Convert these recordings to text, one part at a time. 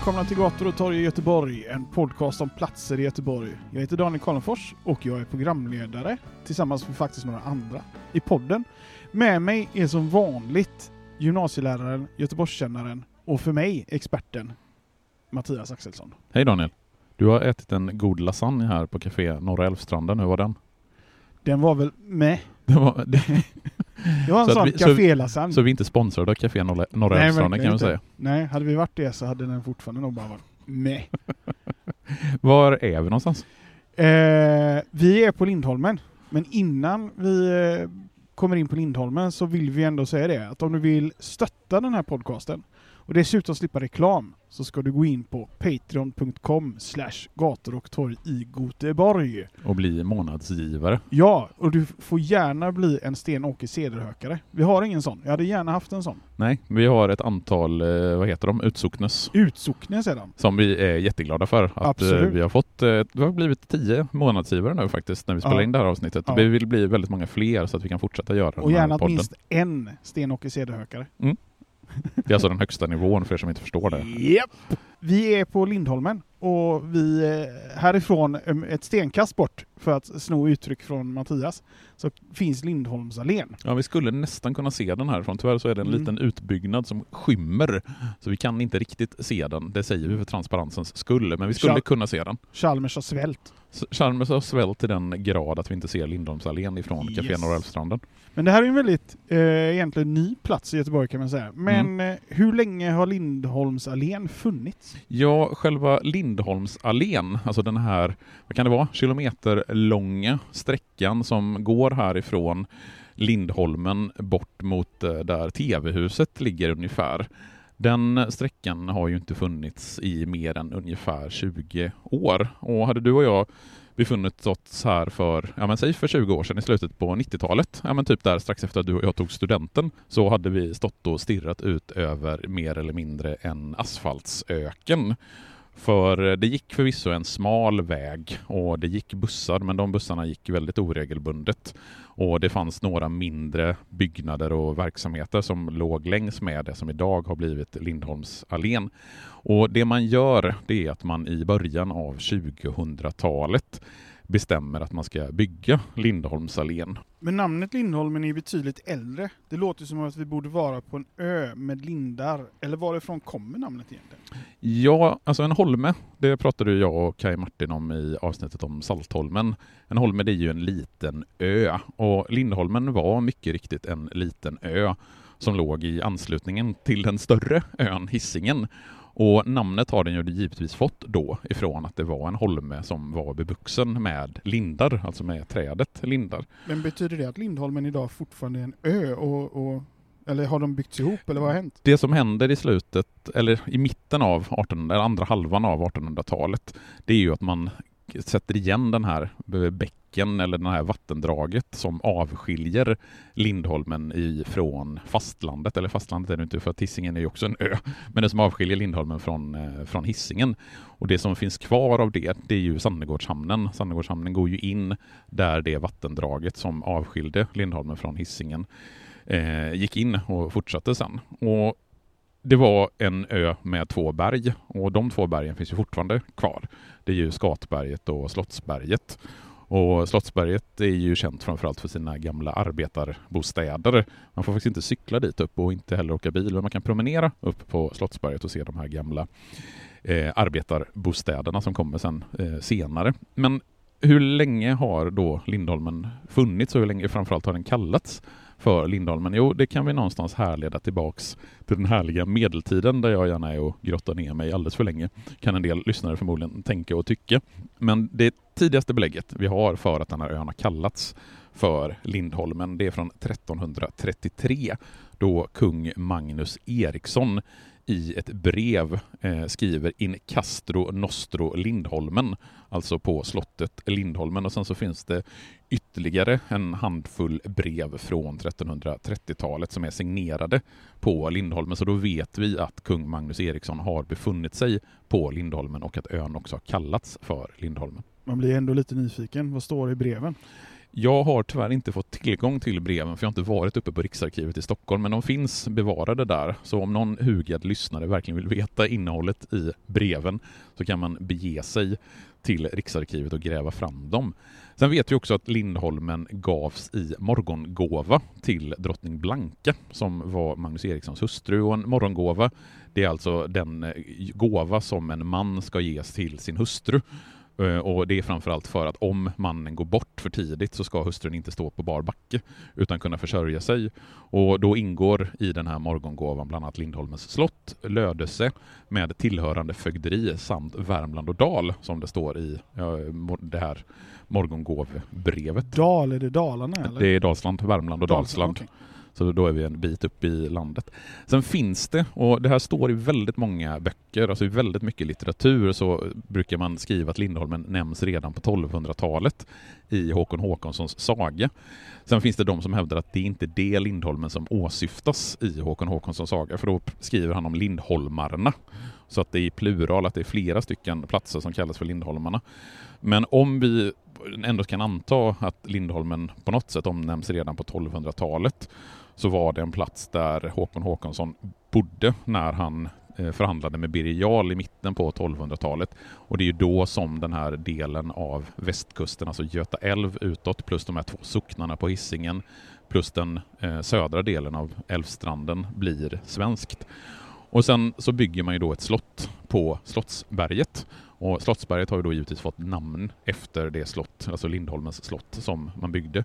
Välkomna till Gator och torg i Göteborg, en podcast om platser i Göteborg. Jag heter Daniel Karlenfors och jag är programledare tillsammans med faktiskt några andra i podden. Med mig är som vanligt gymnasieläraren, Göteborgskännaren och för mig experten Mattias Axelsson. Hej Daniel. Du har ätit en god lasagne här på Café Norra Älvstranden. Hur var den? Den var väl med. Det var, Det var en Så sån vi- så- vi är inte sponsrade av Café Norra, Norra Nej, Älvstranden kan man säga. Nej, hade vi varit det så hade den fortfarande nog bara varit med. Var är vi någonstans? Eh, vi är på Lindholmen, men innan vi eh, kommer in på Lindholmen så vill vi ändå säga det att om du vill stötta den här podcasten och dessutom slippa reklam så ska du gå in på patreon.com slash gator och torg i Göteborg. Och bli månadsgivare. Ja, och du får gärna bli en Sten-Åke Cederhökare. Vi har ingen sån. Jag hade gärna haft en sån. Nej, vi har ett antal, eh, vad heter de, utsocknes. Utsocknes sedan. Som vi är jätteglada för. Att eh, Absolut. vi har fått, eh, det har blivit tio månadsgivare nu faktiskt när vi spelar Ja. in det här avsnittet. Ja. Vi vill bli väldigt många fler så att vi kan fortsätta göra Och den här gärna podden. minst en Sten-Åke Cederhökare. Det är alltså den högsta nivån för er som inte förstår det. Japp! Vi är på Lindholmen och vi eh, härifrån, em, ett stenkast bort, för att sno uttryck från Mattias, så finns Lindholmsallén. Ja, vi skulle nästan kunna se den härifrån. Tyvärr så är det en Mm. liten utbyggnad som skymmer, så vi kan inte riktigt se den. Det säger vi för transparensens skull, men vi skulle Tja. kunna se den. Chalmers har svält. Chalmers har svällt till den grad att vi inte ser Lindholmsallén ifrån Café Yes. Norra Älvstranden. Men det här är en väldigt, eh, egentligen ny plats i Göteborg kan man säga. Men Mm. eh, hur länge har Lindholmsallén funnits? Ja, själva Lindholmsallén, alltså den här, vad kan det vara, kilometerlånga sträckan som går härifrån Lindholmen bort mot eh, där TV-huset ligger ungefär. Den sträckan har ju inte funnits i mer än ungefär 20 år. Och hade du och jag befunnit oss här för, ja men säg för 20 år sedan i slutet på 90-talet, ja men typ där strax efter att du och jag tog studenten, så hade vi stått och stirrat ut över mer eller mindre en asfaltsöken. För det gick förvisso en smal väg och det gick bussar, men de bussarna gick väldigt oregelbundet. Och det fanns några mindre byggnader och verksamheter som låg längs med det som idag har blivit Lindholmsallén. Och det man gör, det är att man i början av 2000-talet bestämmer att man ska bygga Lindholmsallén. Men namnet Lindholmen är betydligt äldre. Det låter som att vi borde vara på en ö med lindar. Eller varifrån kommer namnet egentligen? Ja, alltså en holme, det pratade jag och Kai Martin om i avsnittet om Saltholmen. En holme det är ju en liten ö och Lindholmen var mycket riktigt en liten ö som låg i anslutningen till den större ön Hisingen. Och namnet har den ju givetvis fått då ifrån att det var en holme som var bevuxen med lindar, alltså med trädet lindar. Men betyder det att Lindholmen idag fortfarande är en ö? Och, och, eller har de byggts ihop, eller vad har hänt? Det som händer i slutet, eller i mitten av 1800, eller andra halvan av 1800-talet, det är ju att man sätter igen den här bäcken eller det här vattendraget som avskiljer Lindholmen ifrån fastlandet, eller fastlandet är det inte för att Hisingen är ju också en ö, men det som avskiljer Lindholmen från, eh, från Hisingen. Och det som finns kvar av det, det är ju Sannegårdshamnen. Sannegårdshamnen går ju in där det vattendraget som avskilde Lindholmen från Hisingen eh, gick in och fortsatte sen. Och det var en ö med två berg och de två bergen finns ju fortfarande kvar. Det är ju Skatberget och Slottsberget. Och Slottsberget är ju känt framförallt för sina gamla arbetarbostäder. Man får faktiskt inte cykla dit upp och inte heller åka bil, men man kan promenera upp på Slottsberget och se de här gamla eh, arbetarbostäderna som kommer sen eh, senare. Men hur länge har då Lindholmen funnits och hur länge framförallt har den kallats för Lindholmen? Jo, det kan vi någonstans härleda tillbaks till den härliga medeltiden där jag gärna är och grottar ner mig alldeles för länge, kan en del lyssnare förmodligen tänka och tycka. Men det tidigaste belägget vi har för att den här ön har kallats för Lindholmen, det är från 1333 då kung Magnus Eriksson i ett brev eh, skriver In Castro Nostro Lindholmen, alltså på slottet Lindholmen. Och sen så finns det ytterligare en handfull brev från 1330-talet som är signerade på Lindholmen. Så då vet vi att kung Magnus Eriksson har befunnit sig på Lindholmen och att ön också har kallats för Lindholmen. Man blir ändå lite nyfiken. Vad står det i breven? Jag har tyvärr inte fått tillgång till breven för jag har inte varit uppe på Riksarkivet i Stockholm, men de finns bevarade där. Så om någon hugad lyssnare verkligen vill veta innehållet i breven så kan man bege sig till Riksarkivet och gräva fram dem. Sen vet vi också att Lindholmen gavs i morgongåva till drottning Blanka som var Magnus Erikssons hustru. Och en morgongåva det är alltså den eh, gåva som en man ska ges till sin hustru. Eh, och det är framförallt för att om mannen går bort för tidigt så ska hustrun inte stå på bar backe utan kunna försörja sig. Och då ingår i den här morgongåvan bland annat Lindholmens slott, Lödöse med tillhörande fögderi samt Värmland och Dal som det står i det här morgongåvbrevet. Dal, är det Dalarna eller? Det är Dalsland, Värmland och Dalsland. Okay. Så då är vi en bit upp i landet. Sen finns det, och det här står i väldigt många böcker, alltså i väldigt mycket litteratur, så brukar man skriva att Lindholmen nämns redan på 1200-talet i Håkon Håkonssons saga. Sen finns det de som hävdar att det inte är det Lindholmen som åsyftas i Håkon Håkonssons saga, för då skriver han om Lindholmarna. Så att det är i plural, att det är flera stycken platser som kallas för Lindholmarna. Men om vi ändå kan anta att Lindholmen på något sätt omnämns redan på 1200-talet så var det en plats där Håkon Håkonsson bodde när han eh, förhandlade med Birger Jarl i mitten på 1200-talet. Och det är ju då som den här delen av västkusten, alltså Göta älv utåt, plus de här två socknarna på Hisingen, plus den eh, södra delen av älvstranden blir svenskt. Och sen så bygger man ju då ett slott på Slottsberget. Och Slottsberget har ju då givetvis fått namn efter det slott, alltså Lindholmens slott, som man byggde.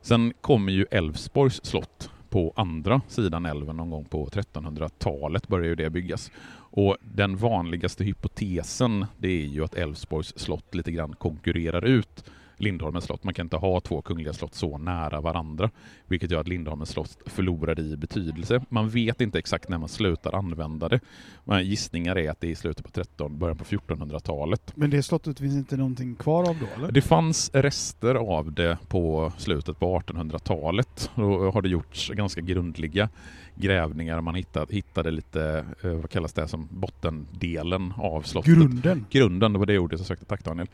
Sen kommer ju Älvsborgs slott på andra sidan älven någon gång på 1300-talet börjar ju det byggas. Och den vanligaste hypotesen det är ju att Älvsborgs slott lite grann konkurrerar ut Lindholmens slott. Man kan inte ha två kungliga slott så nära varandra, vilket gör att Lindholmens slott förlorar i betydelse. Man vet inte exakt när man slutar använda det. Men gissningar är att det är i slutet på 13, början på 1400-talet. Men det slottet finns inte någonting kvar av då eller? Det fanns rester av det på slutet på 1800-talet. Då har det gjorts ganska grundliga grävningar. Man hittade, hittade lite, eh, vad kallas det som, bottendelen av slottet. Grunden? Grunden, det var det ordet jag sökte. Tack Daniel.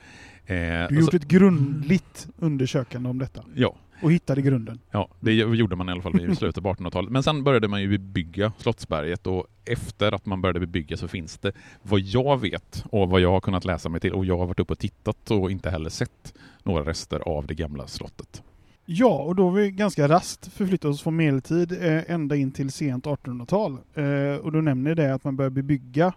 Eh, du har gjort ett grundligt undersökande om detta? Ja. Och hittade grunden? Ja, det gjorde man i alla fall i slutet på 1800-talet. Men sen började man ju bebygga Slottsberget och efter att man började bebygga så finns det, vad jag vet och vad jag har kunnat läsa mig till, och jag har varit uppe och tittat och inte heller sett några rester av det gamla slottet. Ja, och då har vi ganska rast förflyttat oss från medeltid eh, ända in till sent 1800-tal. Eh, och då nämner det att man börjar bebygga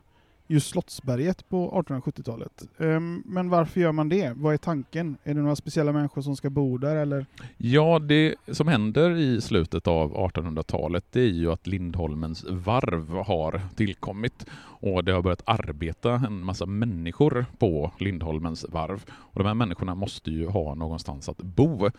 just Slottsberget på 1870-talet. Ehm, men varför gör man det? Vad är tanken? Är det några speciella människor som ska bo där eller? Ja, det som händer i slutet av 1800-talet det är ju att Lindholmens varv har tillkommit och det har börjat arbeta en massa människor på Lindholmens varv. Och de här människorna måste ju ha någonstans att bo.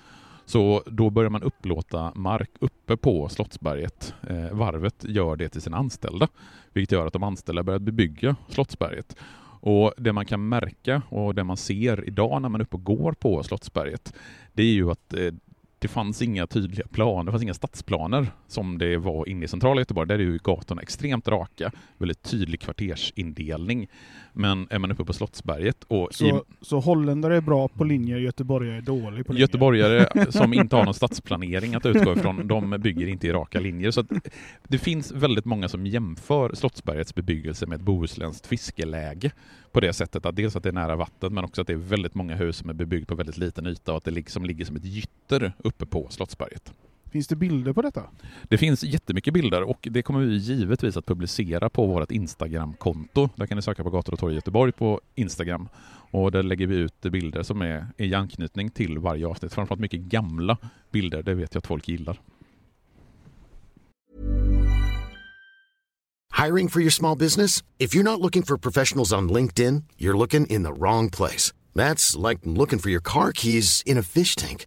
Så då börjar man upplåta mark uppe på Slottsberget. Eh, varvet gör det till sina anställda, vilket gör att de anställda börjar bebygga Slottsberget. Och Det man kan märka och det man ser idag när man är uppe och går på Slottsberget, det är ju att eh, det fanns inga tydliga planer, det fanns inga stadsplaner som det var inne i centrala Göteborg. Där är ju gatorna extremt raka, väldigt tydlig kvartersindelning. Men är man uppe på Slottsberget och... Så, i, så holländare är bra på linjer, göteborgare är dålig på linjer? Göteborgare som inte har någon stadsplanering att utgå ifrån, de bygger inte i raka linjer. Så det finns väldigt många som jämför Slottsbergets bebyggelse med ett bohuslänskt fiskeläge på det sättet att dels att det är nära vattnet men också att det är väldigt många hus som är bebyggda på väldigt liten yta och att det liksom ligger som ett gytter uppe på Slottsberget. Finns det bilder på detta? Det finns jättemycket bilder och det kommer vi givetvis att publicera på vårt Instagram-konto. Där kan ni söka på Gator och torg i Göteborg på Instagram. Och där lägger vi ut bilder som är i anknytning till varje avsnitt. Framförallt mycket gamla bilder, det vet jag att folk gillar. Hiring for your small business? If you're not looking for professionals on LinkedIn, you're looking in the wrong place. That's like looking for your car keys in a fish tank.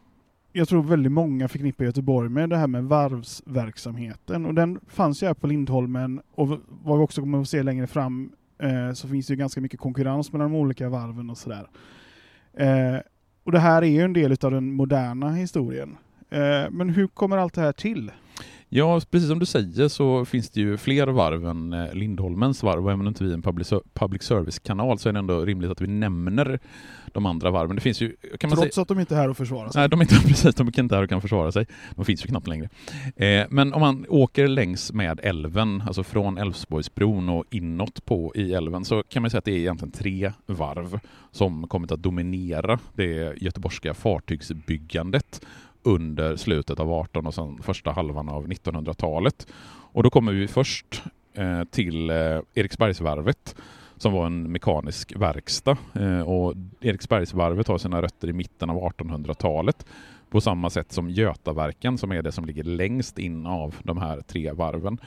jag tror väldigt många förknippar Göteborg med, det här med varvsverksamheten. Och den fanns ju här på Lindholmen och vad vi också kommer att se längre fram eh, så finns det ju ganska mycket konkurrens mellan de olika varven och sådär. Eh, och det här är ju en del av den moderna historien. Eh, men hur kommer allt det här till? Ja, precis som du säger så finns det ju fler varv än eh, Lindholmens varv och även om inte vi är en public service-kanal så är det ändå rimligt att vi nämner de andra varven. Det finns ju, kan man Trots säga, att de inte är här och försvarar sig? Nej, de är inte, precis, de är inte här och kan försvara sig. De finns ju knappt längre. Eh, men om man åker längs med älven, alltså från Älvsborgsbron och inåt på i älven, så kan man säga att det är egentligen tre varv som kommit att dominera det göteborgska fartygsbyggandet under slutet av 18 och sen första halvan av 1900-talet. Och då kommer vi först eh, till eh, Eriksbergsvarvet som var en mekanisk verkstad. Eh, och Eriksbergsvarvet har sina rötter i mitten av 1800-talet på samma sätt som Götaverken som är det som ligger längst in av de här tre varven.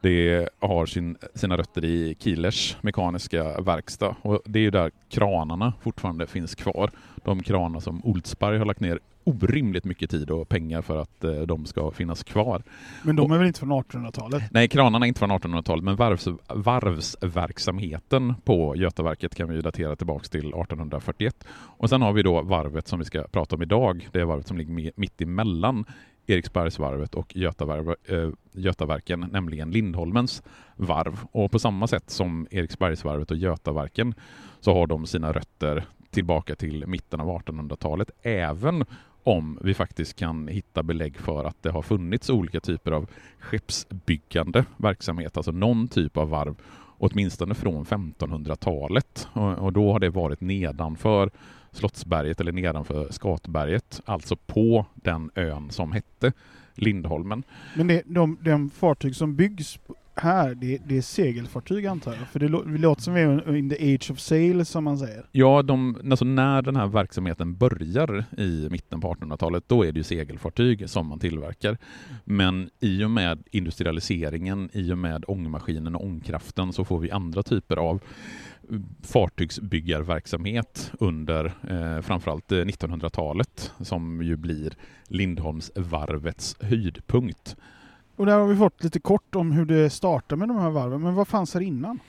Det har sin, sina rötter i Kielers mekaniska verkstad och det är ju där kranarna fortfarande finns kvar. De kranar som Oldsberg har lagt ner orimligt mycket tid och pengar för att eh, de ska finnas kvar. Men de är väl inte från 1800-talet? Nej, kranarna är inte från 1800-talet, men varvs, varvsverksamheten på Götaverket kan vi datera tillbaks till 1841. Och sen har vi då varvet som vi ska prata om idag. Det är varvet som ligger mitt emellan Eriksbergsvarvet och Götavarv, äh, Götaverken, nämligen Lindholmens varv. Och på samma sätt som Eriksbergsvarvet och Götaverken så har de sina rötter tillbaka till mitten av 1800-talet, även om vi faktiskt kan hitta belägg för att det har funnits olika typer av skeppsbyggande verksamhet, alltså någon typ av varv, åtminstone från 1500-talet. Och, då har det varit nedanför Slottsberget eller nedanför Skatberget, alltså på den ön som hette Lindholmen. Men det, de, de fartyg som byggs här, det, det är segelfartyg antar jag? För det, det låter som vi är in the age of sail som man säger. Ja, de, alltså när den här verksamheten börjar i mitten på 1800-talet, då är det ju segelfartyg som man tillverkar. Men i och med industrialiseringen, i och med ångmaskinen och ångkraften så får vi andra typer av fartygsbyggarverksamhet under eh, framförallt eh, 1900-talet som ju blir Lindholmsvarvets höjdpunkt. Och där har vi fått lite kort om hur det startar med de här varven, men vad fanns här innan?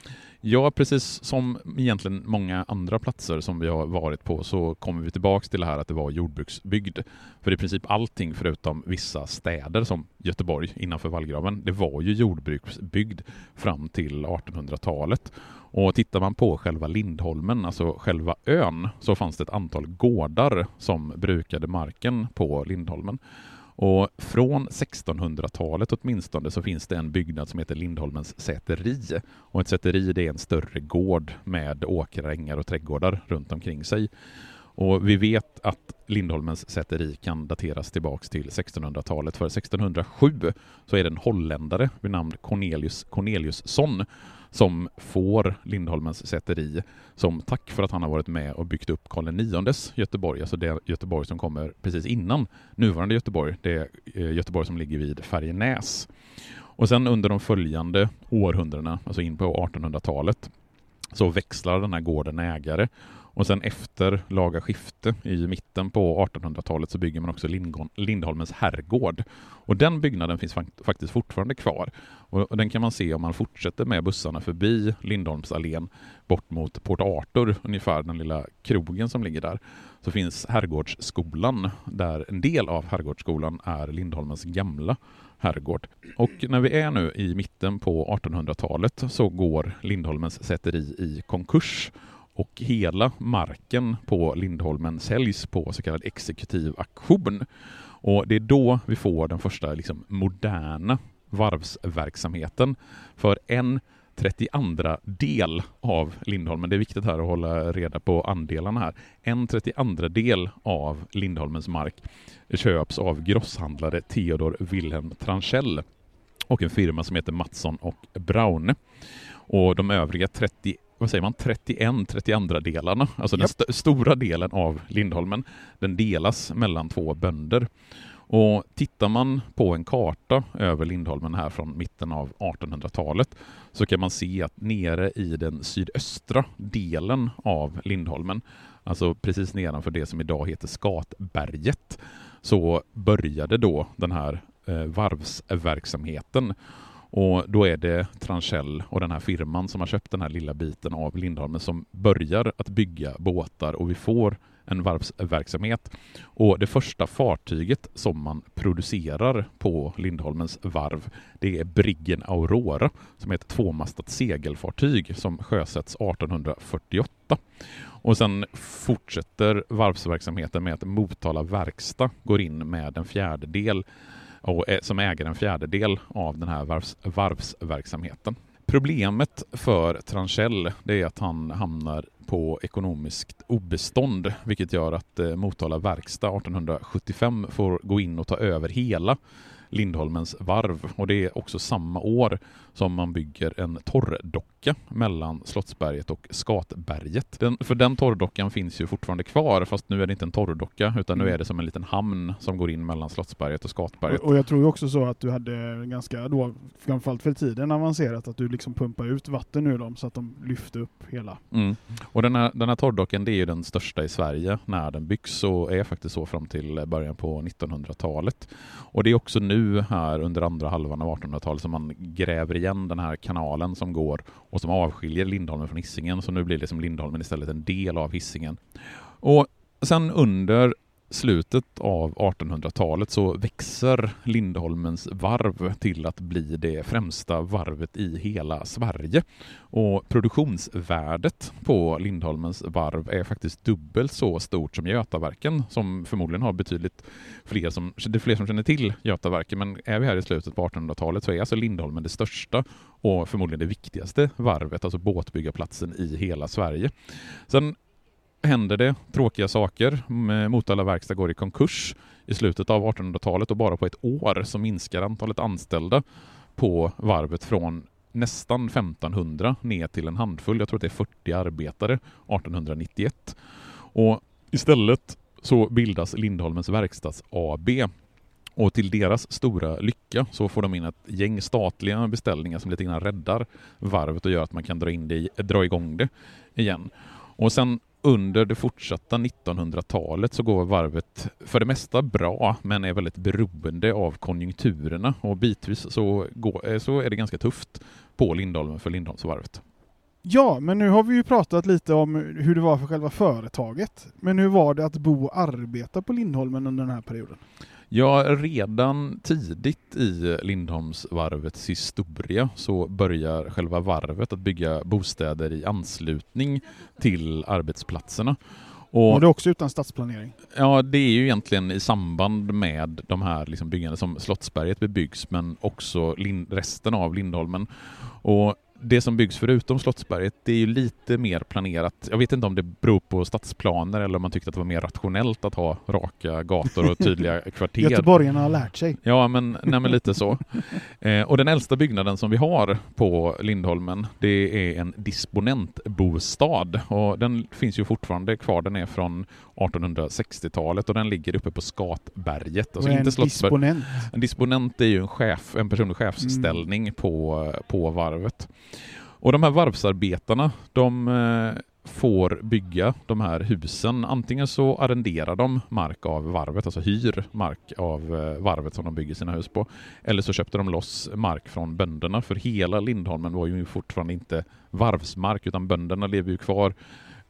Ja, precis som egentligen många andra platser som vi har varit på så kommer vi tillbaks till det här att det var jordbruksbygd. För i princip allting förutom vissa städer som Göteborg innanför vallgraven, det var ju jordbruksbygd fram till 1800-talet. Och tittar man på själva Lindholmen, alltså själva ön, så fanns det ett antal gårdar som brukade marken på Lindholmen. Och från 1600-talet åtminstone så finns det en byggnad som heter Lindholmens säteri. Och ett säteri det är en större gård med åkerängar och trädgårdar runt omkring sig. Och vi vet att Lindholmens säteri kan dateras tillbaks till 1600-talet, för 1607 så är det en holländare vid namn Cornelius Corneliusson som får Lindholmens säteri som tack för att han har varit med och byggt upp Karl IX Göteborg, alltså det Göteborg som kommer precis innan nuvarande Göteborg, det eh, Göteborg som ligger vid Färjenäs. Och sen under de följande århundradena, alltså in på 1800-talet, så växlar den här gården ägare och sen efter laga skifte i mitten på 1800-talet så bygger man också Lindholmens herrgård. Och den byggnaden finns faktiskt fortfarande kvar. Och den kan man se om man fortsätter med bussarna förbi Lindholmsallén bort mot Port Arthur, ungefär den lilla krogen som ligger där. Så finns Herrgårdsskolan, där en del av Herrgårdsskolan är Lindholmens gamla herrgård. Och när vi är nu i mitten på 1800-talet så går Lindholmens säteri i konkurs och hela marken på Lindholmen säljs på så kallad exekutiv auktion. Och det är då vi får den första liksom, moderna varvsverksamheten. För en 32 del av Lindholmen, det är viktigt här att hålla reda på andelarna här, en 32 del av Lindholmens mark köps av grosshandlare Theodor Wilhelm Tranchell och en firma som heter Mattsson och Braune. Och de övriga 30 vad säger man, 31 32 delarna, alltså yep. den st stora delen av Lindholmen, den delas mellan två bönder. Och tittar man på en karta över Lindholmen här från mitten av 1800-talet så kan man se att nere i den sydöstra delen av Lindholmen, alltså precis nedanför det som idag heter Skatberget, så började då den här eh, varvsverksamheten och då är det Tranchell och den här firman som har köpt den här lilla biten av Lindholmen som börjar att bygga båtar och vi får en varvsverksamhet. Och det första fartyget som man producerar på Lindholmens varv, det är Briggen Aurora som är ett tvåmastat segelfartyg som sjösätts 1848. Och sen fortsätter varvsverksamheten med att Motala Verkstad går in med en fjärdedel och som äger en fjärdedel av den här varvs, varvsverksamheten. Problemet för Tranchell det är att han hamnar på ekonomiskt obestånd, vilket gör att eh, Motala Verkstad 1875 får gå in och ta över hela Lindholmens varv och det är också samma år som man bygger en torrdocka mellan Slottsberget och Skatberget. Den, för den torrdockan finns ju fortfarande kvar fast nu är det inte en torrdocka utan nu mm. är det som en liten hamn som går in mellan Slottsberget och Skatberget. Och, och jag tror också så att du hade ganska, då, framförallt för tiden avancerat, att du liksom pumpar ut vatten ur dem så att de lyfter upp hela. Mm. Och den här, den här torrdockan det är ju den största i Sverige när den byggs och är faktiskt så fram till början på 1900-talet. Och det är också nu här under andra halvan av 1800-talet som man gräver igen den här kanalen som går och som avskiljer Lindholmen från Hisingen. Så nu blir liksom Lindholmen istället en del av Hisingen. Och sen under slutet av 1800-talet så växer Lindholmens varv till att bli det främsta varvet i hela Sverige. Och produktionsvärdet på Lindholmens varv är faktiskt dubbelt så stort som Götaverken som förmodligen har betydligt fler som, det är fler som känner till Götaverken men är vi här i slutet på 1800-talet så är alltså Lindholmen det största och förmodligen det viktigaste varvet, alltså båtbyggarplatsen i hela Sverige. Sen händer det tråkiga saker. Motala verkstad går i konkurs i slutet av 1800-talet och bara på ett år så minskar antalet anställda på varvet från nästan 1500 ner till en handfull. Jag tror att det är 40 arbetare 1891. Och istället så bildas Lindholmens Verkstads AB och till deras stora lycka så får de in ett gäng statliga beställningar som lite grann räddar varvet och gör att man kan dra, in det, dra igång det igen. Och sen under det fortsatta 1900-talet så går varvet för det mesta bra men är väldigt beroende av konjunkturerna och bitvis så, går, eh, så är det ganska tufft på Lindholmen för Lindholmsvarvet. Ja, men nu har vi ju pratat lite om hur det var för själva företaget. Men hur var det att bo och arbeta på Lindholmen under den här perioden? Ja, redan tidigt i Lindholmsvarvets historia så börjar själva varvet att bygga bostäder i anslutning till arbetsplatserna. Och, och det är också utan stadsplanering? Ja, det är ju egentligen i samband med de här liksom byggnaderna som Slottsberget bebyggs men också resten av Lindholmen. Och det som byggs förutom Slottsberget, det är ju lite mer planerat. Jag vet inte om det beror på stadsplaner eller om man tyckte att det var mer rationellt att ha raka gator och tydliga kvarter. Göteborgarna har lärt sig. Ja, men, nej, men lite så. Eh, och den äldsta byggnaden som vi har på Lindholmen, det är en disponentbostad och den finns ju fortfarande kvar. Den är från 1860-talet och den ligger uppe på Skatberget. Alltså en disponent? En disponent är ju en chef, en personlig chefsställning mm. på, på varvet. Och de här varvsarbetarna, de eh, får bygga de här husen. Antingen så arrenderar de mark av varvet, alltså hyr mark av eh, varvet som de bygger sina hus på. Eller så köpte de loss mark från bönderna, för hela Lindholmen var ju fortfarande inte varvsmark, utan bönderna lever ju kvar,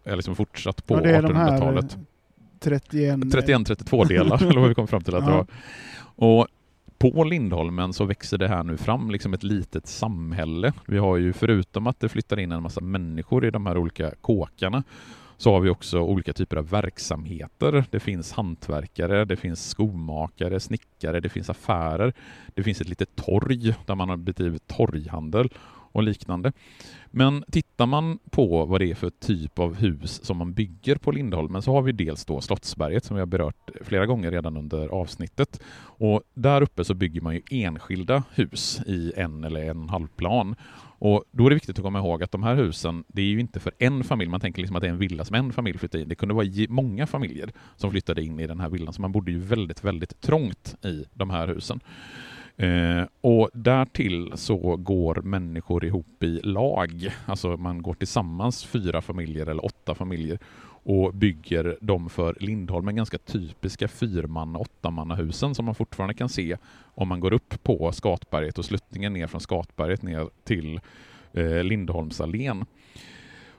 eller liksom fortsatt på 1800-talet. 31-32 delar, eller vad vi kom fram till att det var. Och på Lindholmen så växer det här nu fram liksom ett litet samhälle. Vi har ju förutom att det flyttar in en massa människor i de här olika kåkarna så har vi också olika typer av verksamheter. Det finns hantverkare, det finns skomakare, snickare, det finns affärer. Det finns ett litet torg där man har bedrivit torghandel och liknande. Men tittar man på vad det är för typ av hus som man bygger på Lindholmen så har vi dels då Slottsberget som vi har berört flera gånger redan under avsnittet. Och där uppe så bygger man ju enskilda hus i en eller en och en halv plan. Och då är det viktigt att komma ihåg att de här husen, det är ju inte för en familj. Man tänker liksom att det är en villa som en familj flyttar in. Det kunde vara många familjer som flyttade in i den här villan, så man bodde ju väldigt, väldigt trångt i de här husen. Eh, och därtill så går människor ihop i lag, alltså man går tillsammans fyra familjer eller åtta familjer och bygger de för Lindholmen ganska typiska fyrman-åttamannahusen som man fortfarande kan se om man går upp på Skatberget och sluttningen ner från Skatberget ner till eh, Lindholmsallén.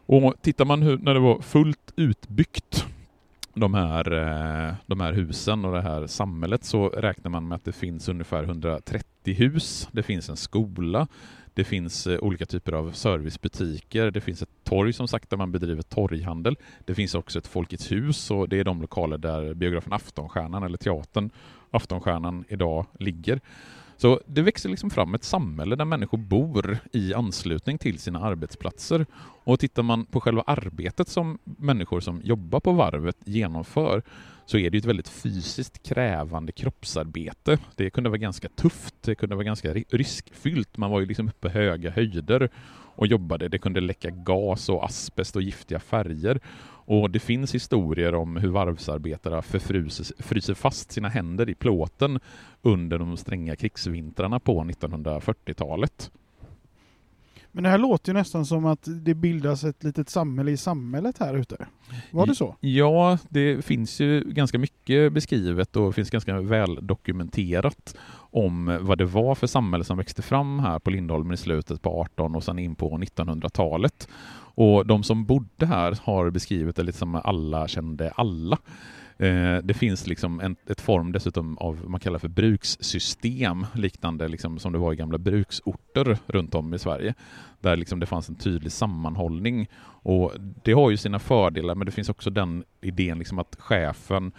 Och tittar man hur, när det var fullt utbyggt de här, eh, de här husen och det här samhället så räknar man med att det finns ungefär 130 hus. Det finns en skola, det finns eh, olika typer av servicebutiker, det finns ett torg som sagt där man bedriver torghandel. Det finns också ett Folkets hus och det är de lokaler där biografen Aftonstjärnan eller teatern Aftonstjärnan idag ligger. Så det växer liksom fram ett samhälle där människor bor i anslutning till sina arbetsplatser. Och tittar man på själva arbetet som människor som jobbar på varvet genomför så är det ett väldigt fysiskt krävande kroppsarbete. Det kunde vara ganska tufft, det kunde vara ganska riskfyllt. Man var ju liksom uppe på höga höjder och jobbade. Det kunde läcka gas och asbest och giftiga färger. Och det finns historier om hur varvsarbetare fryser fast sina händer i plåten under de stränga krigsvintrarna på 1940-talet. Men det här låter ju nästan som att det bildas ett litet samhälle i samhället här ute. Var det så? Ja, det finns ju ganska mycket beskrivet och finns ganska väl dokumenterat om vad det var för samhälle som växte fram här på Lindholmen i slutet på 18 och sen in på 1900-talet. Och de som bodde här har beskrivit det lite som alla kände alla. Eh, det finns liksom en ett form dessutom av vad man kallar för brukssystem, liknande liksom som det var i gamla bruksorter runt om i Sverige, där liksom det fanns en tydlig sammanhållning. Och Det har ju sina fördelar, men det finns också den idén liksom att chefen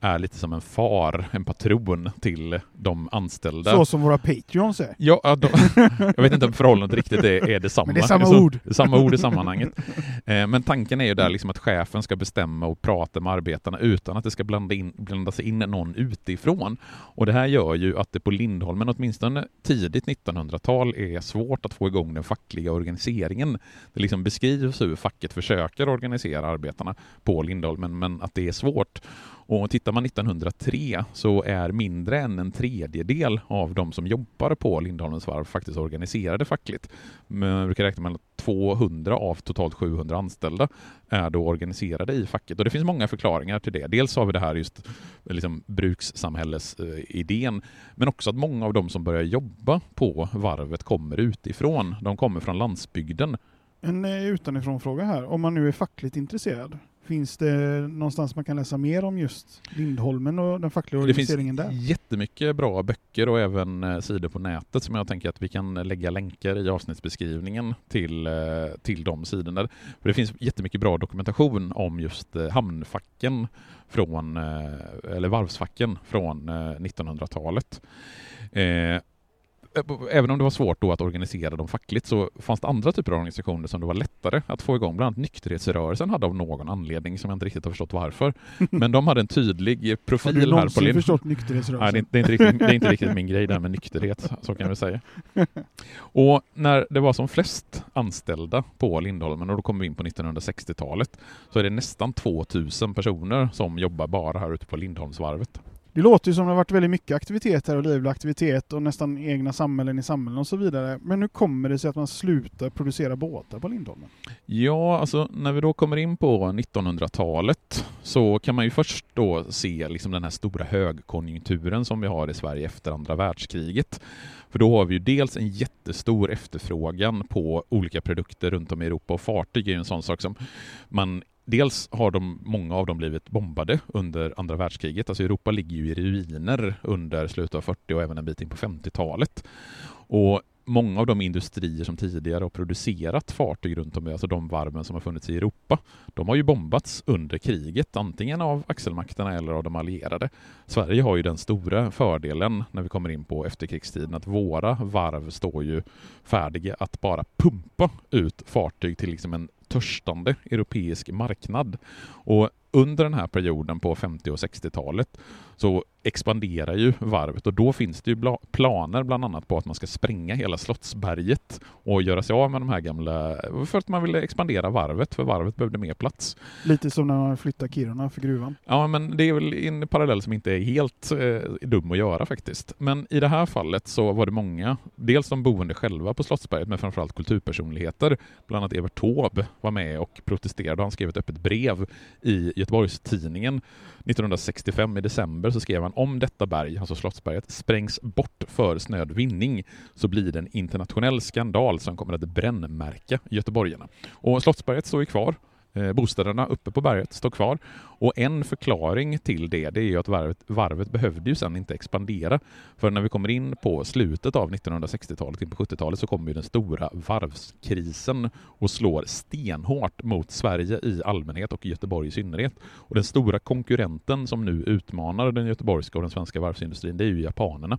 är lite som en far, en patron till de anställda. Så som våra Patreons är? Ja, de, jag vet inte om förhållandet riktigt är, är detsamma. Men det är samma så, ord. Samma ord i sammanhanget. Eh, men tanken är ju där liksom att chefen ska bestämma och prata med arbetarna utan att det ska blanda, in, blanda sig in någon utifrån. Och det här gör ju att det på Lindholmen, åtminstone tidigt 1900-tal, är svårt att få igång den fackliga organiseringen. Det liksom beskrivs hur facket försöker organisera arbetarna på Lindholmen, men att det är svårt. Och tittar man 1903 så är mindre än en tredjedel av de som jobbar på Lindholmens varv faktiskt organiserade fackligt. Man brukar räkna med att 200 av totalt 700 anställda är då organiserade i facket. Och det finns många förklaringar till det. Dels har vi det här just liksom brukssamhällesidén, men också att många av de som börjar jobba på varvet kommer utifrån. De kommer från landsbygden. En eh, utanifrån fråga här, om man nu är fackligt intresserad, Finns det någonstans man kan läsa mer om just Lindholmen och den fackliga organiseringen där? Det finns jättemycket bra böcker och även eh, sidor på nätet som jag tänker att vi kan lägga länkar i avsnittsbeskrivningen till, eh, till de sidorna. För det finns jättemycket bra dokumentation om just eh, hamnfacken från, eller varvsfacken från 1900-talet även om det var svårt då att organisera dem fackligt så fanns det andra typer av organisationer som det var lättare att få igång. Bland annat nykterhetsrörelsen hade av någon anledning som jag inte riktigt har förstått varför. Men de hade en tydlig profil Har du här på någonsin förstått Nej, nykterhetsrörelsen? det, är, det, är inte riktigt, det är inte riktigt min grej det här med nykterhet, så kan vi säga. Och när det var som flest anställda på Lindholmen, och då kommer vi in på 1960-talet, så är det nästan 2000 personer som jobbar bara här ute på Lindholmsvarvet. Det låter ju som det har varit väldigt mycket aktivitet här och livlig aktivitet och nästan egna samhällen i samhällen och så vidare. Men hur kommer det sig att man slutar producera båtar på Lindholmen? Ja, alltså när vi då kommer in på 1900-talet så kan man ju först då se liksom den här stora högkonjunkturen som vi har i Sverige efter andra världskriget. För då har vi ju dels en jättestor efterfrågan på olika produkter runt om i Europa och fartyg är ju en sån sak som man Dels har de, många av dem blivit bombade under andra världskriget. Alltså Europa ligger ju i ruiner under slutet av 40 och även en bit in på 50-talet. Och många av de industrier som tidigare har producerat fartyg runt om, i, alltså de varven som har funnits i Europa, de har ju bombats under kriget, antingen av axelmakterna eller av de allierade. Sverige har ju den stora fördelen när vi kommer in på efterkrigstiden att våra varv står ju färdiga att bara pumpa ut fartyg till liksom en törstande europeisk marknad. Och under den här perioden på 50 och 60-talet så expanderar ju varvet och då finns det ju planer bland annat på att man ska spränga hela Slottsberget och göra sig av med de här gamla, för att man ville expandera varvet, för varvet behövde mer plats. Lite som när man flyttar Kiruna för gruvan. Ja, men det är väl en parallell som inte är helt eh, dum att göra faktiskt. Men i det här fallet så var det många, dels de boende själva på Slottsberget, men framförallt kulturpersonligheter. Bland annat Evert Taube var med och protesterade. Han skrev ett öppet brev i Göteborgs-Tidningen 1965 i december så skrev han om detta berg, alltså Slottsberget, sprängs bort för snöd vinning så blir det en internationell skandal som kommer att brännmärka göteborgarna. Och Slottsberget står ju kvar. Eh, bostäderna uppe på berget står kvar och en förklaring till det, det är ju att varvet, varvet behövde ju sen inte expandera. För när vi kommer in på slutet av 1960-talet, in på 70-talet, så kommer ju den stora varvskrisen och slår stenhårt mot Sverige i allmänhet och Göteborg i synnerhet. Och den stora konkurrenten som nu utmanar den göteborgska och den svenska varvsindustrin, det är ju japanerna.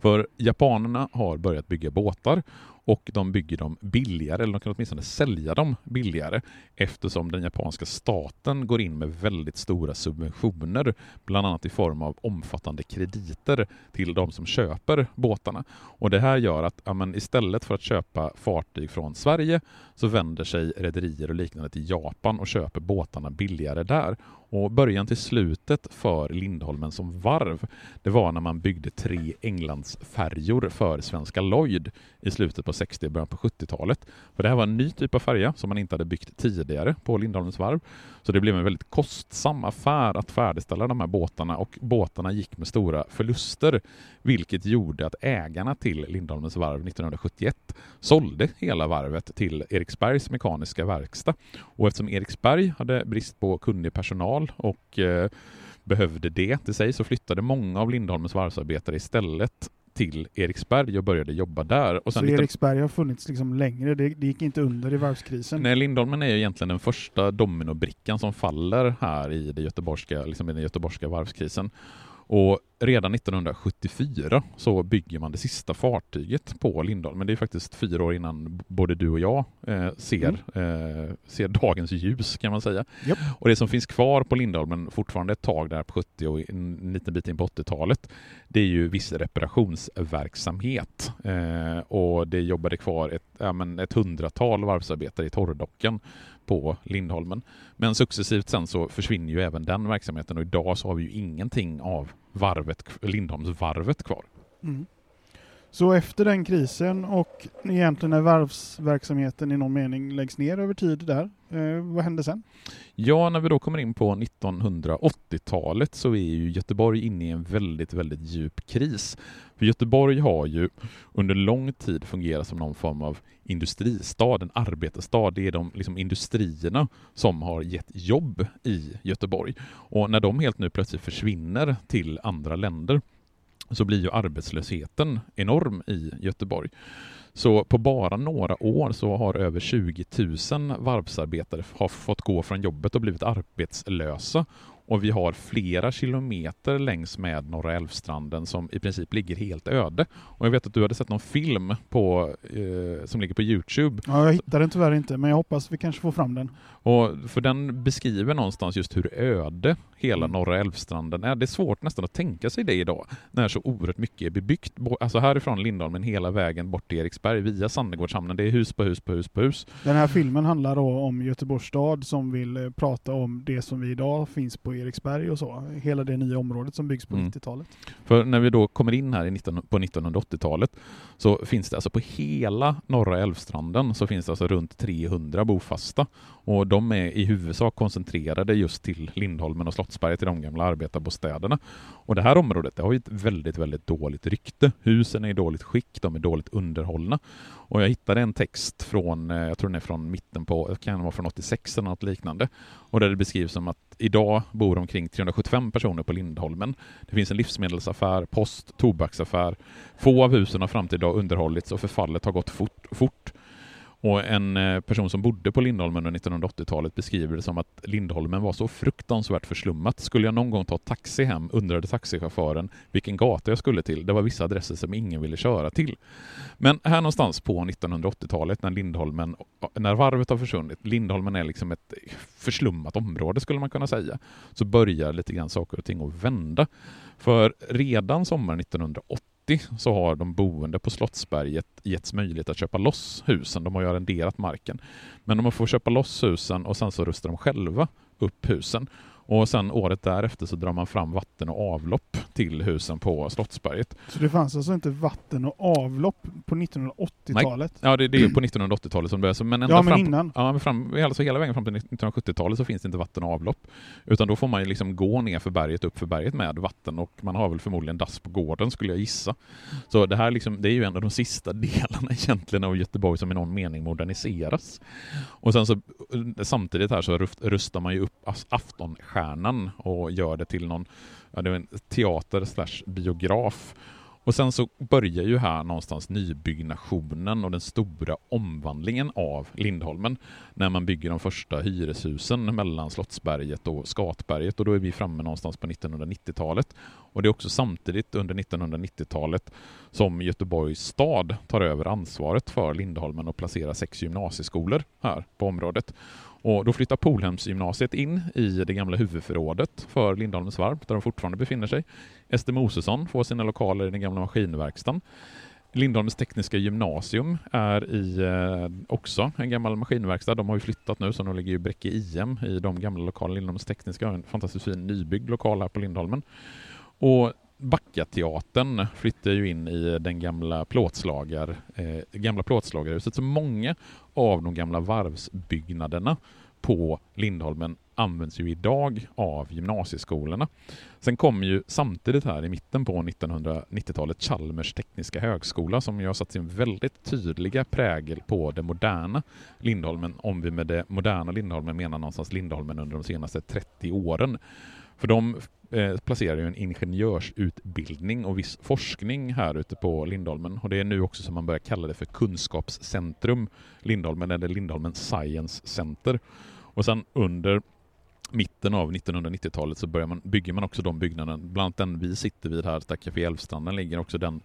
För japanerna har börjat bygga båtar och de bygger dem billigare, eller de kan åtminstone sälja dem billigare eftersom den japanska staten går in med väldigt stora subventioner, bland annat i form av omfattande krediter till de som köper båtarna. Och Det här gör att ja, men istället för att köpa fartyg från Sverige så vänder sig rederier och liknande till Japan och köper båtarna billigare där. Och början till slutet för Lindholmen som varv, det var när man byggde tre Englandsfärjor för Svenska Lloyd i slutet på 60 och början på 70-talet. För det här var en ny typ av färja som man inte hade byggt tidigare på Lindholmens varv. Så det blev en väldigt kostsam affär att färdigställa de här båtarna och båtarna gick med stora förluster, vilket gjorde att ägarna till Lindholmens varv 1971 sålde hela varvet till Eriksbergs mekaniska verkstad. Och eftersom Eriksberg hade brist på kunnig personal och eh, behövde det till sig så flyttade många av Lindholmens varvsarbetare istället till Eriksberg och började jobba där. Och Så sen 19 Eriksberg har funnits liksom längre, det, det gick inte under i varvskrisen. Nej, Lindholmen är ju egentligen den första dominobrickan som faller här i, det göteborgska, liksom i den göteborgska varvskrisen. Och redan 1974 så bygger man det sista fartyget på Lindholmen. Det är faktiskt fyra år innan både du och jag eh, ser, eh, ser dagens ljus kan man säga. Japp. Och det som finns kvar på Lindholmen fortfarande ett tag där på 70 och en liten bit in på 80-talet det är ju viss reparationsverksamhet. Eh, och det jobbade kvar ett, ja, men ett hundratal varvsarbetare i torrdockan på Lindholmen. Men successivt sen så försvinner ju även den verksamheten och idag så har vi ju ingenting av varvet, Lindholmsvarvet kvar. Mm. Så efter den krisen och egentligen när varvsverksamheten i någon mening läggs ner över tid där, eh, vad hände sen? Ja, när vi då kommer in på 1980-talet så är ju Göteborg inne i en väldigt, väldigt djup kris. För Göteborg har ju under lång tid fungerat som någon form av industristad, en arbetarstad. Det är de liksom, industrierna som har gett jobb i Göteborg. Och när de helt nu plötsligt försvinner till andra länder så blir ju arbetslösheten enorm i Göteborg. Så på bara några år så har över 20 000 varvsarbetare har fått gå från jobbet och blivit arbetslösa och vi har flera kilometer längs med Norra Älvstranden som i princip ligger helt öde. Och jag vet att du hade sett någon film på, eh, som ligger på Youtube. Ja, jag hittar den tyvärr inte, men jag hoppas vi kanske får fram den. Och för den beskriver någonstans just hur öde hela Mm. Norra Älvstranden är. Det är svårt nästan att tänka sig det idag, när så oerhört mycket är bebyggt. Alltså härifrån Lindholmen hela vägen bort till Eriksberg via Sandegårdshamnen. Det är hus på hus på hus på hus. Den här filmen handlar om Göteborgs stad som vill eh, prata om det som vi idag finns på Eriksberg och så. Hela det nya området som byggs på Mm. 90-talet. För när vi då kommer in här i 19, på 1980-talet så finns det alltså på hela norra Älvstranden så finns det alltså runt 300 bofasta och de är i huvudsak koncentrerade just till Lindholmen och Slottsberget i de gamla arbetarbostäderna. Och det här området det har ju ett väldigt, väldigt dåligt rykte. Husen är i dåligt skick, de är dåligt underhållna. Och jag hittade en text från, eh, jag tror den är från mitten på, kan vara från 86 eller något liknande. Och där det beskrivs som att idag bor bor omkring 375 personer på Lindholmen. Det finns en livsmedelsaffär, post, tobaksaffär. Få av husen har fram till idag underhållits och förfallet har gått fort. fort. Och en eh, person som bodde på Lindholmen under 1980-talet beskriver det som att Lindholmen var så fruktansvärt förslummat. Skulle jag någon gång ta taxi hem undrade taxichauffören vilken gata jag skulle till. Det var vissa adresser som ingen ville köra till. Men här någonstans på 1980-talet när Lindholmen, när varvet har försvunnit, Lindholmen är liksom ett förslummat område skulle man kunna säga, så börjar lite grann saker och ting att vända. För redan sommaren 1980 så har de boende på Slottsberget getts möjlighet att köpa loss husen. De har ju arrenderat marken. Men de får köpa loss husen och sen så rustar de själva upp husen. Och sen året därefter så drar man fram vatten och avlopp till husen på Slottsberget. Så det fanns alltså inte vatten och avlopp på 1980-talet? Ja, det, det är på 1980-talet som det börjar. Men ända Ja, men fram, innan. Ja, men fram, alltså hela vägen fram till 1970-talet så finns det inte vatten och avlopp. Utan då får man ju liksom gå ner för berget, upp för berget med vatten och man har väl förmodligen dass på gården skulle jag gissa. Så det här liksom, det är ju en av de sista delarna egentligen av Göteborg som i någon mening moderniseras. Och sen så samtidigt här så rust- rustar man ju upp As- stjärnan och gör det till någon ja, det är en teater slash biograf. Och sen så börjar ju här någonstans nybyggnationen och den stora omvandlingen av Lindholmen när man bygger de första hyreshusen mellan Slottsberget och Skatberget och då är vi framme någonstans på 1990-talet. Och det är också samtidigt under 1990-talet som Göteborgs stad tar över ansvaret för Lindholmen och placerar sex gymnasieskolor här på området. Och då flyttar Polhemsgymnasiet in i det gamla huvudförrådet för Lindholmens varv, där de fortfarande befinner sig. Ester Mosesson får sina lokaler i den gamla maskinverkstan. Lindholmens tekniska gymnasium är i eh, också en gammal maskinverkstad. De har ju flyttat nu, så de ligger i Bräcke IM i de gamla lokalerna. Lindholmens tekniska har en fantastiskt fin nybyggd lokal här på Lindholmen. Och Backateatern flyttar ju in i den gamla plåtslagar, eh, gamla plåtslagarhuset. Så många av de gamla varvsbyggnaderna på Lindholmen används ju idag av gymnasieskolorna. Sen kommer ju samtidigt här i mitten på 1990-talet Chalmers tekniska högskola som ju har satt sin väldigt tydliga prägel på det moderna Lindholmen, om vi med det moderna Lindholmen menar någonstans Lindholmen under de senaste 30 åren. För de eh, placerar ju en ingenjörsutbildning och viss forskning här ute på Lindholmen. Och det är nu också som man börjar kalla det för kunskapscentrum Lindholmen, eller Lindholmen Science Center. Och sen under mitten av 1990-talet så börjar man, bygger man också de byggnaderna. Bland annat den vi sitter vid här, där Café Älvstranden ligger också den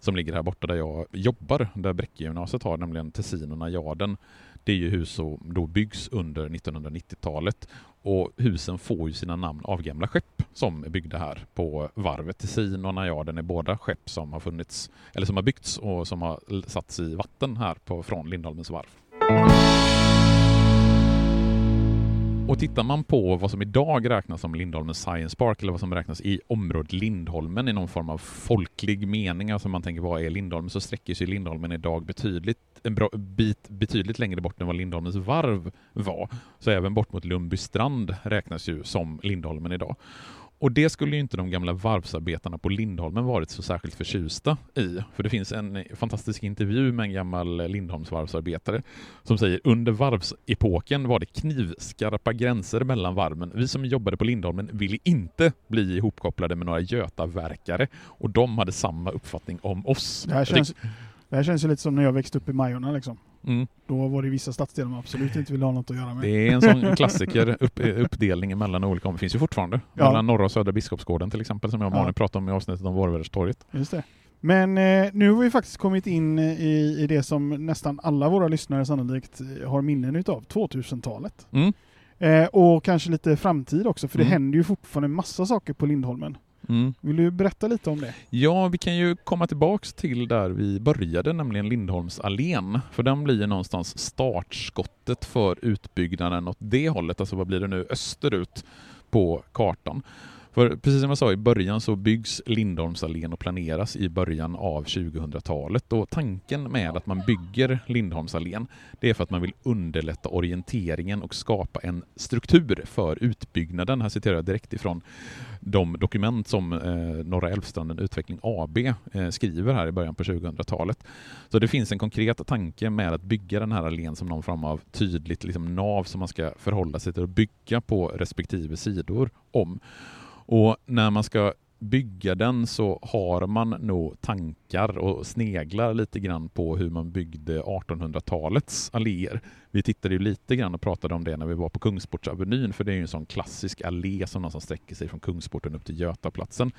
som ligger här borta där jag jobbar, där Bräckegymnasiet har, nämligen Tessin och Najaden. Det är ju hus som då byggs under 1990-talet och husen får ju sina namn av gamla skepp som är byggda här på varvet. Tessin och Najaden är båda skepp som har funnits, eller som har byggts och som har satts i vatten här på, från Lindholmens varv. Mm. Och tittar man på vad som idag räknas som Lindholmen Science Park eller vad som räknas i området Lindholmen i någon form av folklig mening, alltså man tänker vad är Lindholmen, så sträcker sig Lindholmen idag betydligt, en bra bit betydligt längre bort än vad Lindholmens varv var. Så även bort mot Lundbystrand räknas ju som Lindholmen idag. Och det skulle ju inte de gamla varvsarbetarna på Lindholmen varit så särskilt förtjusta i. För det finns en fantastisk intervju med en gammal Lindholmsvarvsarbetare som säger under varvsepoken var det knivskarpa gränser mellan varven. Vi som jobbade på Lindholmen ville inte bli ihopkopplade med några Götaverkare och de hade samma uppfattning om oss. Det här, känns, det här känns ju lite som när jag växte upp i Majorna liksom. Mm. Då var det vissa stadsdelar man absolut inte ville ha något att göra med. Det är en sån klassiker, upp, uppdelning mellan olika områden. Det finns ju fortfarande. Ja. Mellan norra och södra Biskopsgården till exempel, som jag och Ja. Pratade om i avsnittet om Vårväderstorget. Just det. Men eh, nu har vi faktiskt kommit in i, i det som nästan alla våra lyssnare sannolikt eh, har minnen utav, 2000-talet. Mm. Eh, och kanske lite framtid också, för det Mm. händer ju fortfarande massa saker på Lindholmen. Mm. Vill du berätta lite om det? Ja, vi kan ju komma tillbaks till där vi började, nämligen Lindholmsallén. För den blir ju någonstans startskottet för utbyggnaden åt det hållet, alltså vad blir det nu, österut på kartan. För precis som jag sa i början så byggs Lindholmsallén och planeras i början av 2000-talet och tanken med att man bygger Lindholmsallén det är för att man vill underlätta orienteringen och skapa en struktur för utbyggnaden. Här citerar jag direkt ifrån de dokument som eh, Norra Älvstranden Utveckling AB eh, skriver här i början på 2000-talet. Så det finns en konkret tanke med att bygga den här allén som någon form av tydligt liksom, nav som man ska förhålla sig till och bygga på respektive sidor om. Och när man ska bygga den så har man nog tankar och sneglar lite grann på hur man byggde 1800-talets alléer. Vi tittade ju lite grann och pratade om det när vi var på Kungsportsavenyn för det är ju en sån klassisk allé som någonstans sträcker sig från Kungsporten upp till Götaplatsen.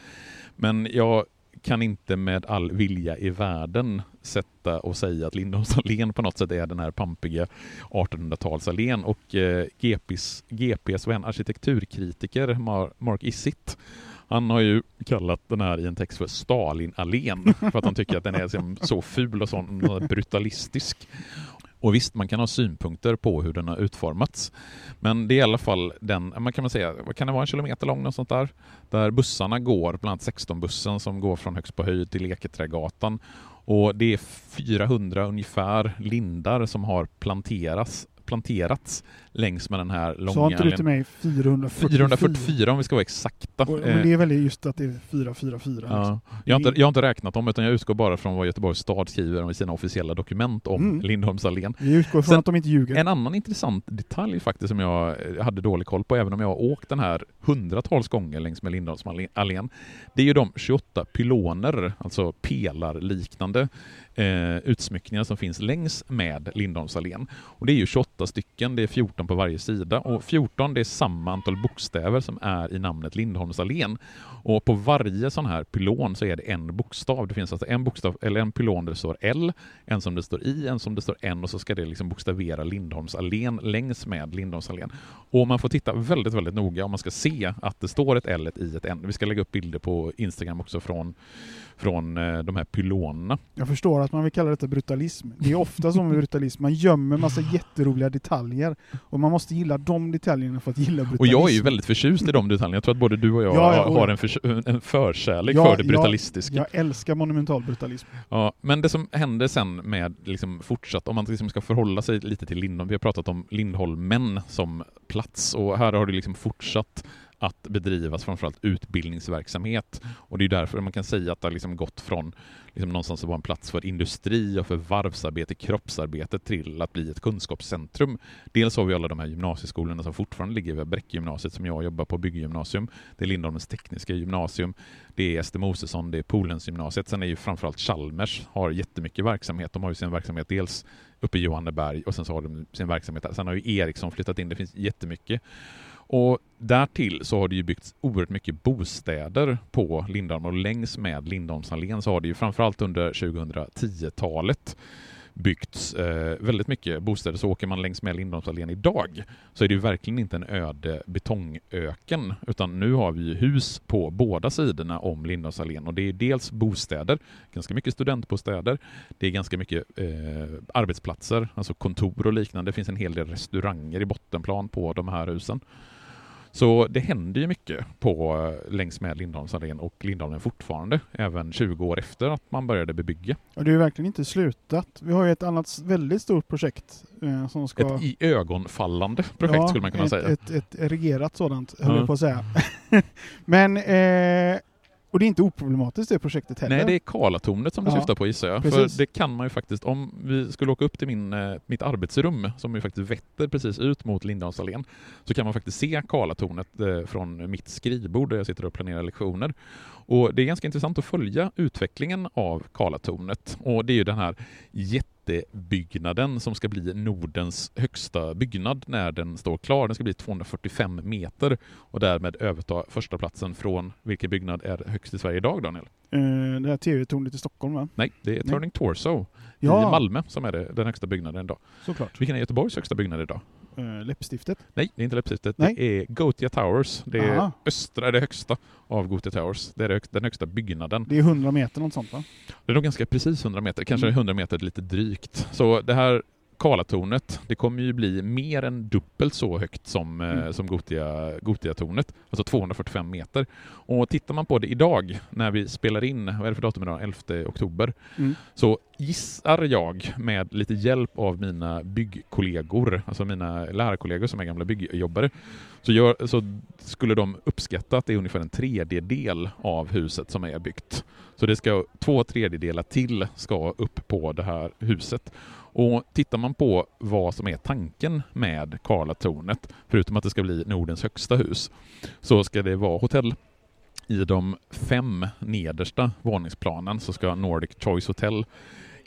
Men jag kan inte med all vilja i världen sätta och säga att Lindholmsallén på något sätt är den här pampiga 1800-talsallén och eh, GPs, GPs en arkitekturkritiker Mar- Mark Isitt han har ju kallat den här i en text för Stalinallén för att han tycker att den är så ful och sån brutalistisk. Och visst, man kan ha synpunkter på hur den har utformats. Men det är i alla fall den, man kan man säga, vad kan det vara, en kilometer lång, något sånt där? Där bussarna går, bland annat 16-bussen som går från högst på höjd till Eketrägatan. Och det är 400 ungefär lindar som har planteras, planterats längs med den här långa... Sa inte du till mig 444? 444 om vi ska vara exakta. Och, men det är väl just att det är 444? Liksom. Ja. Jag, har inte, jag har inte räknat dem, utan jag utgår bara från vad Göteborgs stad skriver om i sina officiella dokument om Mm. Lindholmsallén. Vi utgår från Sen- att de inte ljuger. En annan intressant detalj faktiskt som jag eh, hade dålig koll på, även om jag har åkt den här hundratals gånger längs med Lindholmsallén, det är ju de 28 pyloner, alltså pelarliknande eh, utsmyckningar som finns längs med Lindholmsallén. Och det är ju 28 stycken, det är 14 på varje sida och 14 det är samma antal bokstäver som är i namnet Lindholmsallén. Och på varje sån här pylon så är det en bokstav. Det finns alltså en bokstav, eller en pylon där det står L, en som det står I, en som det står N och så ska det liksom bokstavera Lindholmsallén längs med Lindholmsallén. Och man får titta väldigt, väldigt noga om man ska se att det står ett L, ett I, ett N. Vi ska lägga upp bilder på Instagram också från, från eh, de här pylonerna. Jag förstår att man vill kalla detta brutalism. Det är ofta som med brutalism, man gömmer massa jätteroliga detaljer och man måste gilla de detaljerna för att gilla brutalism. Och jag är ju väldigt förtjust i de detaljerna. Jag tror att både du och jag Ja, ja, och- har en, för, en förkärlek Ja, för det brutalistiska. Jag, jag älskar monumental brutalism. Ja, men det som händer sen med liksom fortsatt, om man liksom ska förhålla sig lite till Lindholm, vi har pratat om Lindholmen som plats och här har det liksom fortsatt att bedrivas framförallt utbildningsverksamhet. Och det är därför man kan säga att det har liksom gått från liksom någonstans att vara en plats för industri och för varvsarbete, kroppsarbete till att bli ett kunskapscentrum. Dels har vi alla de här gymnasieskolorna som fortfarande ligger vid Bräckegymnasiet som jag jobbar på, Bygggymnasium. Det är Lindholmens tekniska gymnasium. Det är Ester Mosesson, det är Polensgymnasiet. Sen är ju framförallt Chalmers har jättemycket verksamhet. De har ju sin verksamhet dels uppe i Johanneberg och sen så har de sin verksamhet där. Sen har ju Ericsson flyttat in, det finns jättemycket. Och därtill så har det ju byggts oerhört mycket bostäder på Lindholm och längs med Lindholmsallén så har det ju framförallt under 2010-talet byggts eh, väldigt mycket bostäder. Så åker man längs med Lindholmsallén idag så är det ju verkligen inte en öde betongöken utan nu har vi ju hus på båda sidorna om Lindholmsallén och det är dels bostäder, ganska mycket studentbostäder, det är ganska mycket eh, arbetsplatser, alltså kontor och liknande. Det finns en hel del restauranger i bottenplan på de här husen. Så det händer ju mycket på eh, längs med Lindholmsallén och Lindholmen fortfarande, även 20 år efter att man började bebygga. Och det är verkligen inte slutat. Vi har ju ett annat väldigt stort projekt eh, som ska... Ett i ögonfallande projekt Ja, skulle man kunna ett, säga. Ett, ett erigerat sådant, höll Ja. jag på att säga. Men, eh, och det är inte oproblematiskt det projektet heller. Nej, det är Karlatornet som du Ja, syftar på gissar jag. precis. För det kan man ju faktiskt, om vi skulle åka upp till min, eh, mitt arbetsrum, som ju faktiskt vetter precis ut mot Lindholmsallén, så kan man faktiskt se Karlatornet eh, från mitt skrivbord där jag sitter och planerar lektioner. Och det är ganska intressant att följa utvecklingen av Karlatornet. Och det är ju den här jättebyggnaden som ska bli Nordens högsta byggnad när den står klar. Den ska bli 245 meter och därmed överta första platsen från vilken byggnad är högst i Sverige idag, Daniel? Eh, det här tv-tornet i Stockholm va? Nej, det är Nej. Turning Torso Ja. i Malmö som är det, den högsta byggnaden idag. Såklart. Vilken är Göteborgs högsta byggnad idag? Eh, läppstiftet. Nej, det är inte läppstiftet. Nej. Det är Gothia Towers. Det är Aha. östra, det högsta av Gothia Towers. Det är den högsta byggnaden. Det är 100 meter något sånt va? Det är nog ganska precis 100 meter, kanske Mm. 100 meter lite drygt. Så det här Karlatornet, det kommer ju bli mer än dubbelt så högt som, eh, Mm. som Gotia, Gotia-tornet, alltså 245 meter. Och tittar man på det idag, när vi spelar in, vad är det för datum idag, 11 oktober, Mm. så gissar jag med lite hjälp av mina byggkollegor, alltså mina lärarkollegor som är gamla byggjobbare, så, gör, så skulle de uppskatta att det är ungefär en tredjedel av huset som är byggt. Så det ska två tredjedelar till ska upp på det här huset. Och tittar man på vad som är tanken med Karlatornet, förutom att det ska bli Nordens högsta hus, så ska det vara hotell. I de fem nedersta våningsplanen så ska Nordic Choice Hotel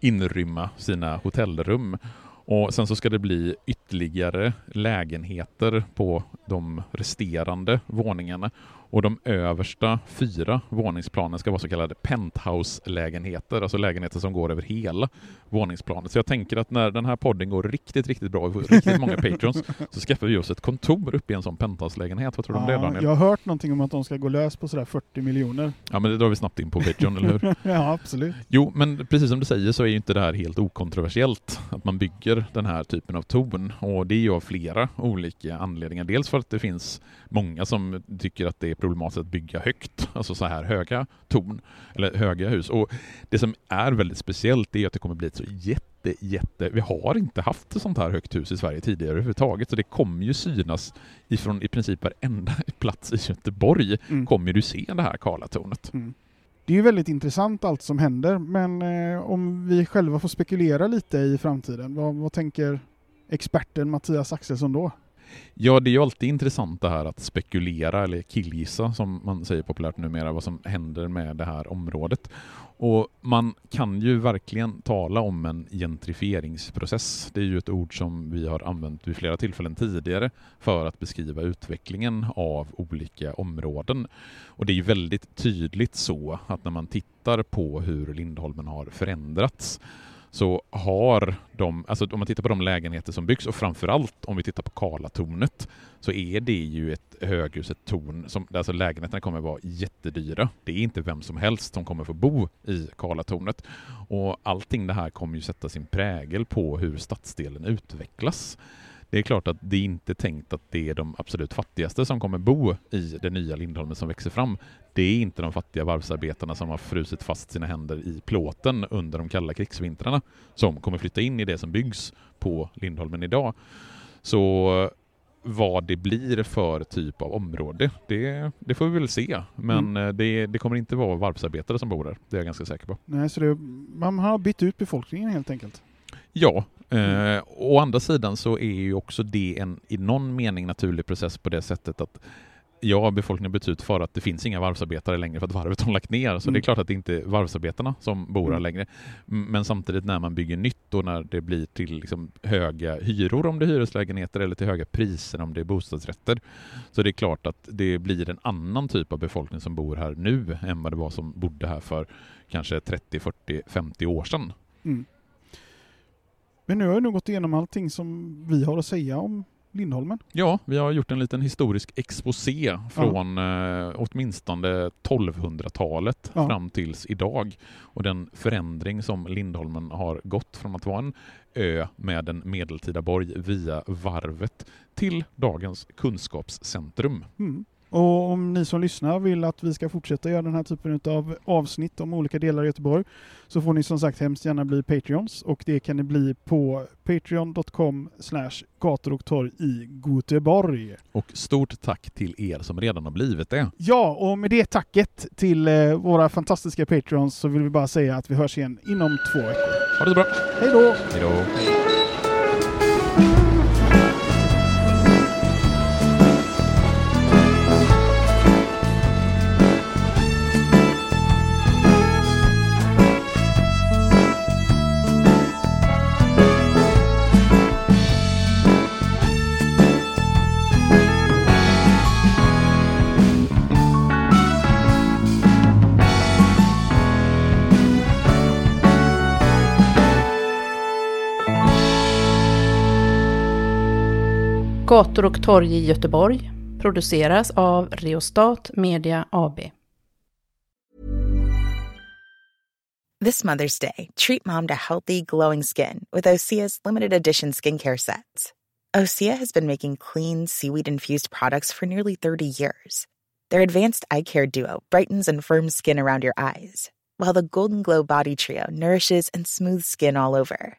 inrymma sina hotellrum. Och sen så ska det bli ytterligare lägenheter på de resterande våningarna. Och de översta fyra våningsplanen ska vara så kallade penthouse-lägenheter, alltså lägenheter som går över hela våningsplanet. Så jag tänker att när den här podden går riktigt, riktigt bra riktigt många patrons så skaffar vi oss ett kontor uppe i en sån penthouse-lägenhet. Vad tror du om det Ja, Daniel? jag har hört någonting om att de ska gå lös på sådär 40 miljoner. Ja, men det drar vi snabbt in på Patreon, eller hur? ja, absolut. Jo, men precis som du säger så är ju inte det här helt okontroversiellt att man bygger den här typen av torn och det är ju av flera olika anledningar. Dels för att det finns många som tycker att det är problematiskt att bygga högt, alltså så här höga torn eller höga hus. Och det som är väldigt speciellt är att det kommer bli ett så jätte, jätte... Vi har inte haft ett sånt här högt hus i Sverige tidigare överhuvudtaget, så det kommer ju synas ifrån i princip varenda plats i Göteborg Mm. kommer du se det här Karlatornet. Mm. Det är ju väldigt intressant allt som händer, men eh, om vi själva får spekulera lite i framtiden, vad, vad tänker experten Mattias Axelsson då? Ja, det är ju alltid intressant det här att spekulera eller killgissa, som man säger populärt numera, vad som händer med det här området. Och man kan ju verkligen tala om en gentrifieringsprocess. Det är ju ett ord som vi har använt vid flera tillfällen tidigare för att beskriva utvecklingen av olika områden. Och det är ju väldigt tydligt så att när man tittar på hur Lindholmen har förändrats så har de, alltså om man tittar på de lägenheter som byggs och framförallt om vi tittar på Karlatornet så är det ju ett höghus, ett torn, som, alltså lägenheterna kommer vara jättedyra. Det är inte vem som helst som kommer få bo i Karlatornet. Och allting det här kommer ju sätta sin prägel på hur stadsdelen utvecklas. Det är klart att det är inte tänkt att det är de absolut fattigaste som kommer bo i det nya Lindholmen som växer fram. Det är inte de fattiga varvsarbetarna som har frusit fast sina händer i plåten under de kalla krigsvintrarna som kommer flytta in i det som byggs på Lindholmen idag. Så vad det blir för typ av område, det, det får vi väl se. Men eh, det, det kommer inte vara varvsarbetare som bor där, det är jag ganska säker på. Nej, så det, man har bytt ut befolkningen helt enkelt. Ja, eh, å andra sidan så är ju också det en i någon mening naturlig process på det sättet att Ja, befolkningen byts ut för att det finns inga varvsarbetare längre för att varvet har lagt ner. Så Mm. det är klart att det inte är varvsarbetarna som bor här Mm. längre. Men samtidigt när man bygger nytt och när det blir till liksom höga hyror om det är hyreslägenheter eller till höga priser om det är bostadsrätter. Så det är klart att det blir en annan typ av befolkning som bor här nu än vad det var som bodde här för kanske 30, 40, 50 år sedan. Mm. Men nu har jag nog gått igenom allting som vi har att säga om Lindholmen. Ja, vi har gjort en liten historisk exposé från eh, åtminstone 1200-talet Ja. fram tills idag och den förändring som Lindholmen har gått från att vara en ö med en medeltida borg via varvet till dagens kunskapscentrum. Mm. Och om ni som lyssnar vill att vi ska fortsätta göra den här typen av avsnitt om olika delar av Göteborg så får ni som sagt hemskt gärna bli Patreons och det kan ni bli på patreon.com slash gator och torg i Göteborg. Och stort tack till er som redan har blivit det. Ja, och med det tacket till eh, våra fantastiska Patreons så vill vi bara säga att vi hörs igen inom två veckor. Ha det så bra! Hej då! Hej då! Gator och torg i Göteborg produceras av Reostat Media AB. This Mother's Day, treat mom to healthy, glowing skin with Osea's limited edition skincare sets. Osea has been making clean, seaweed infused products for nearly 30 years. Their advanced eye care duo brightens and firms skin around your eyes, while the Golden Glow Body Trio nourishes and smooths skin all over.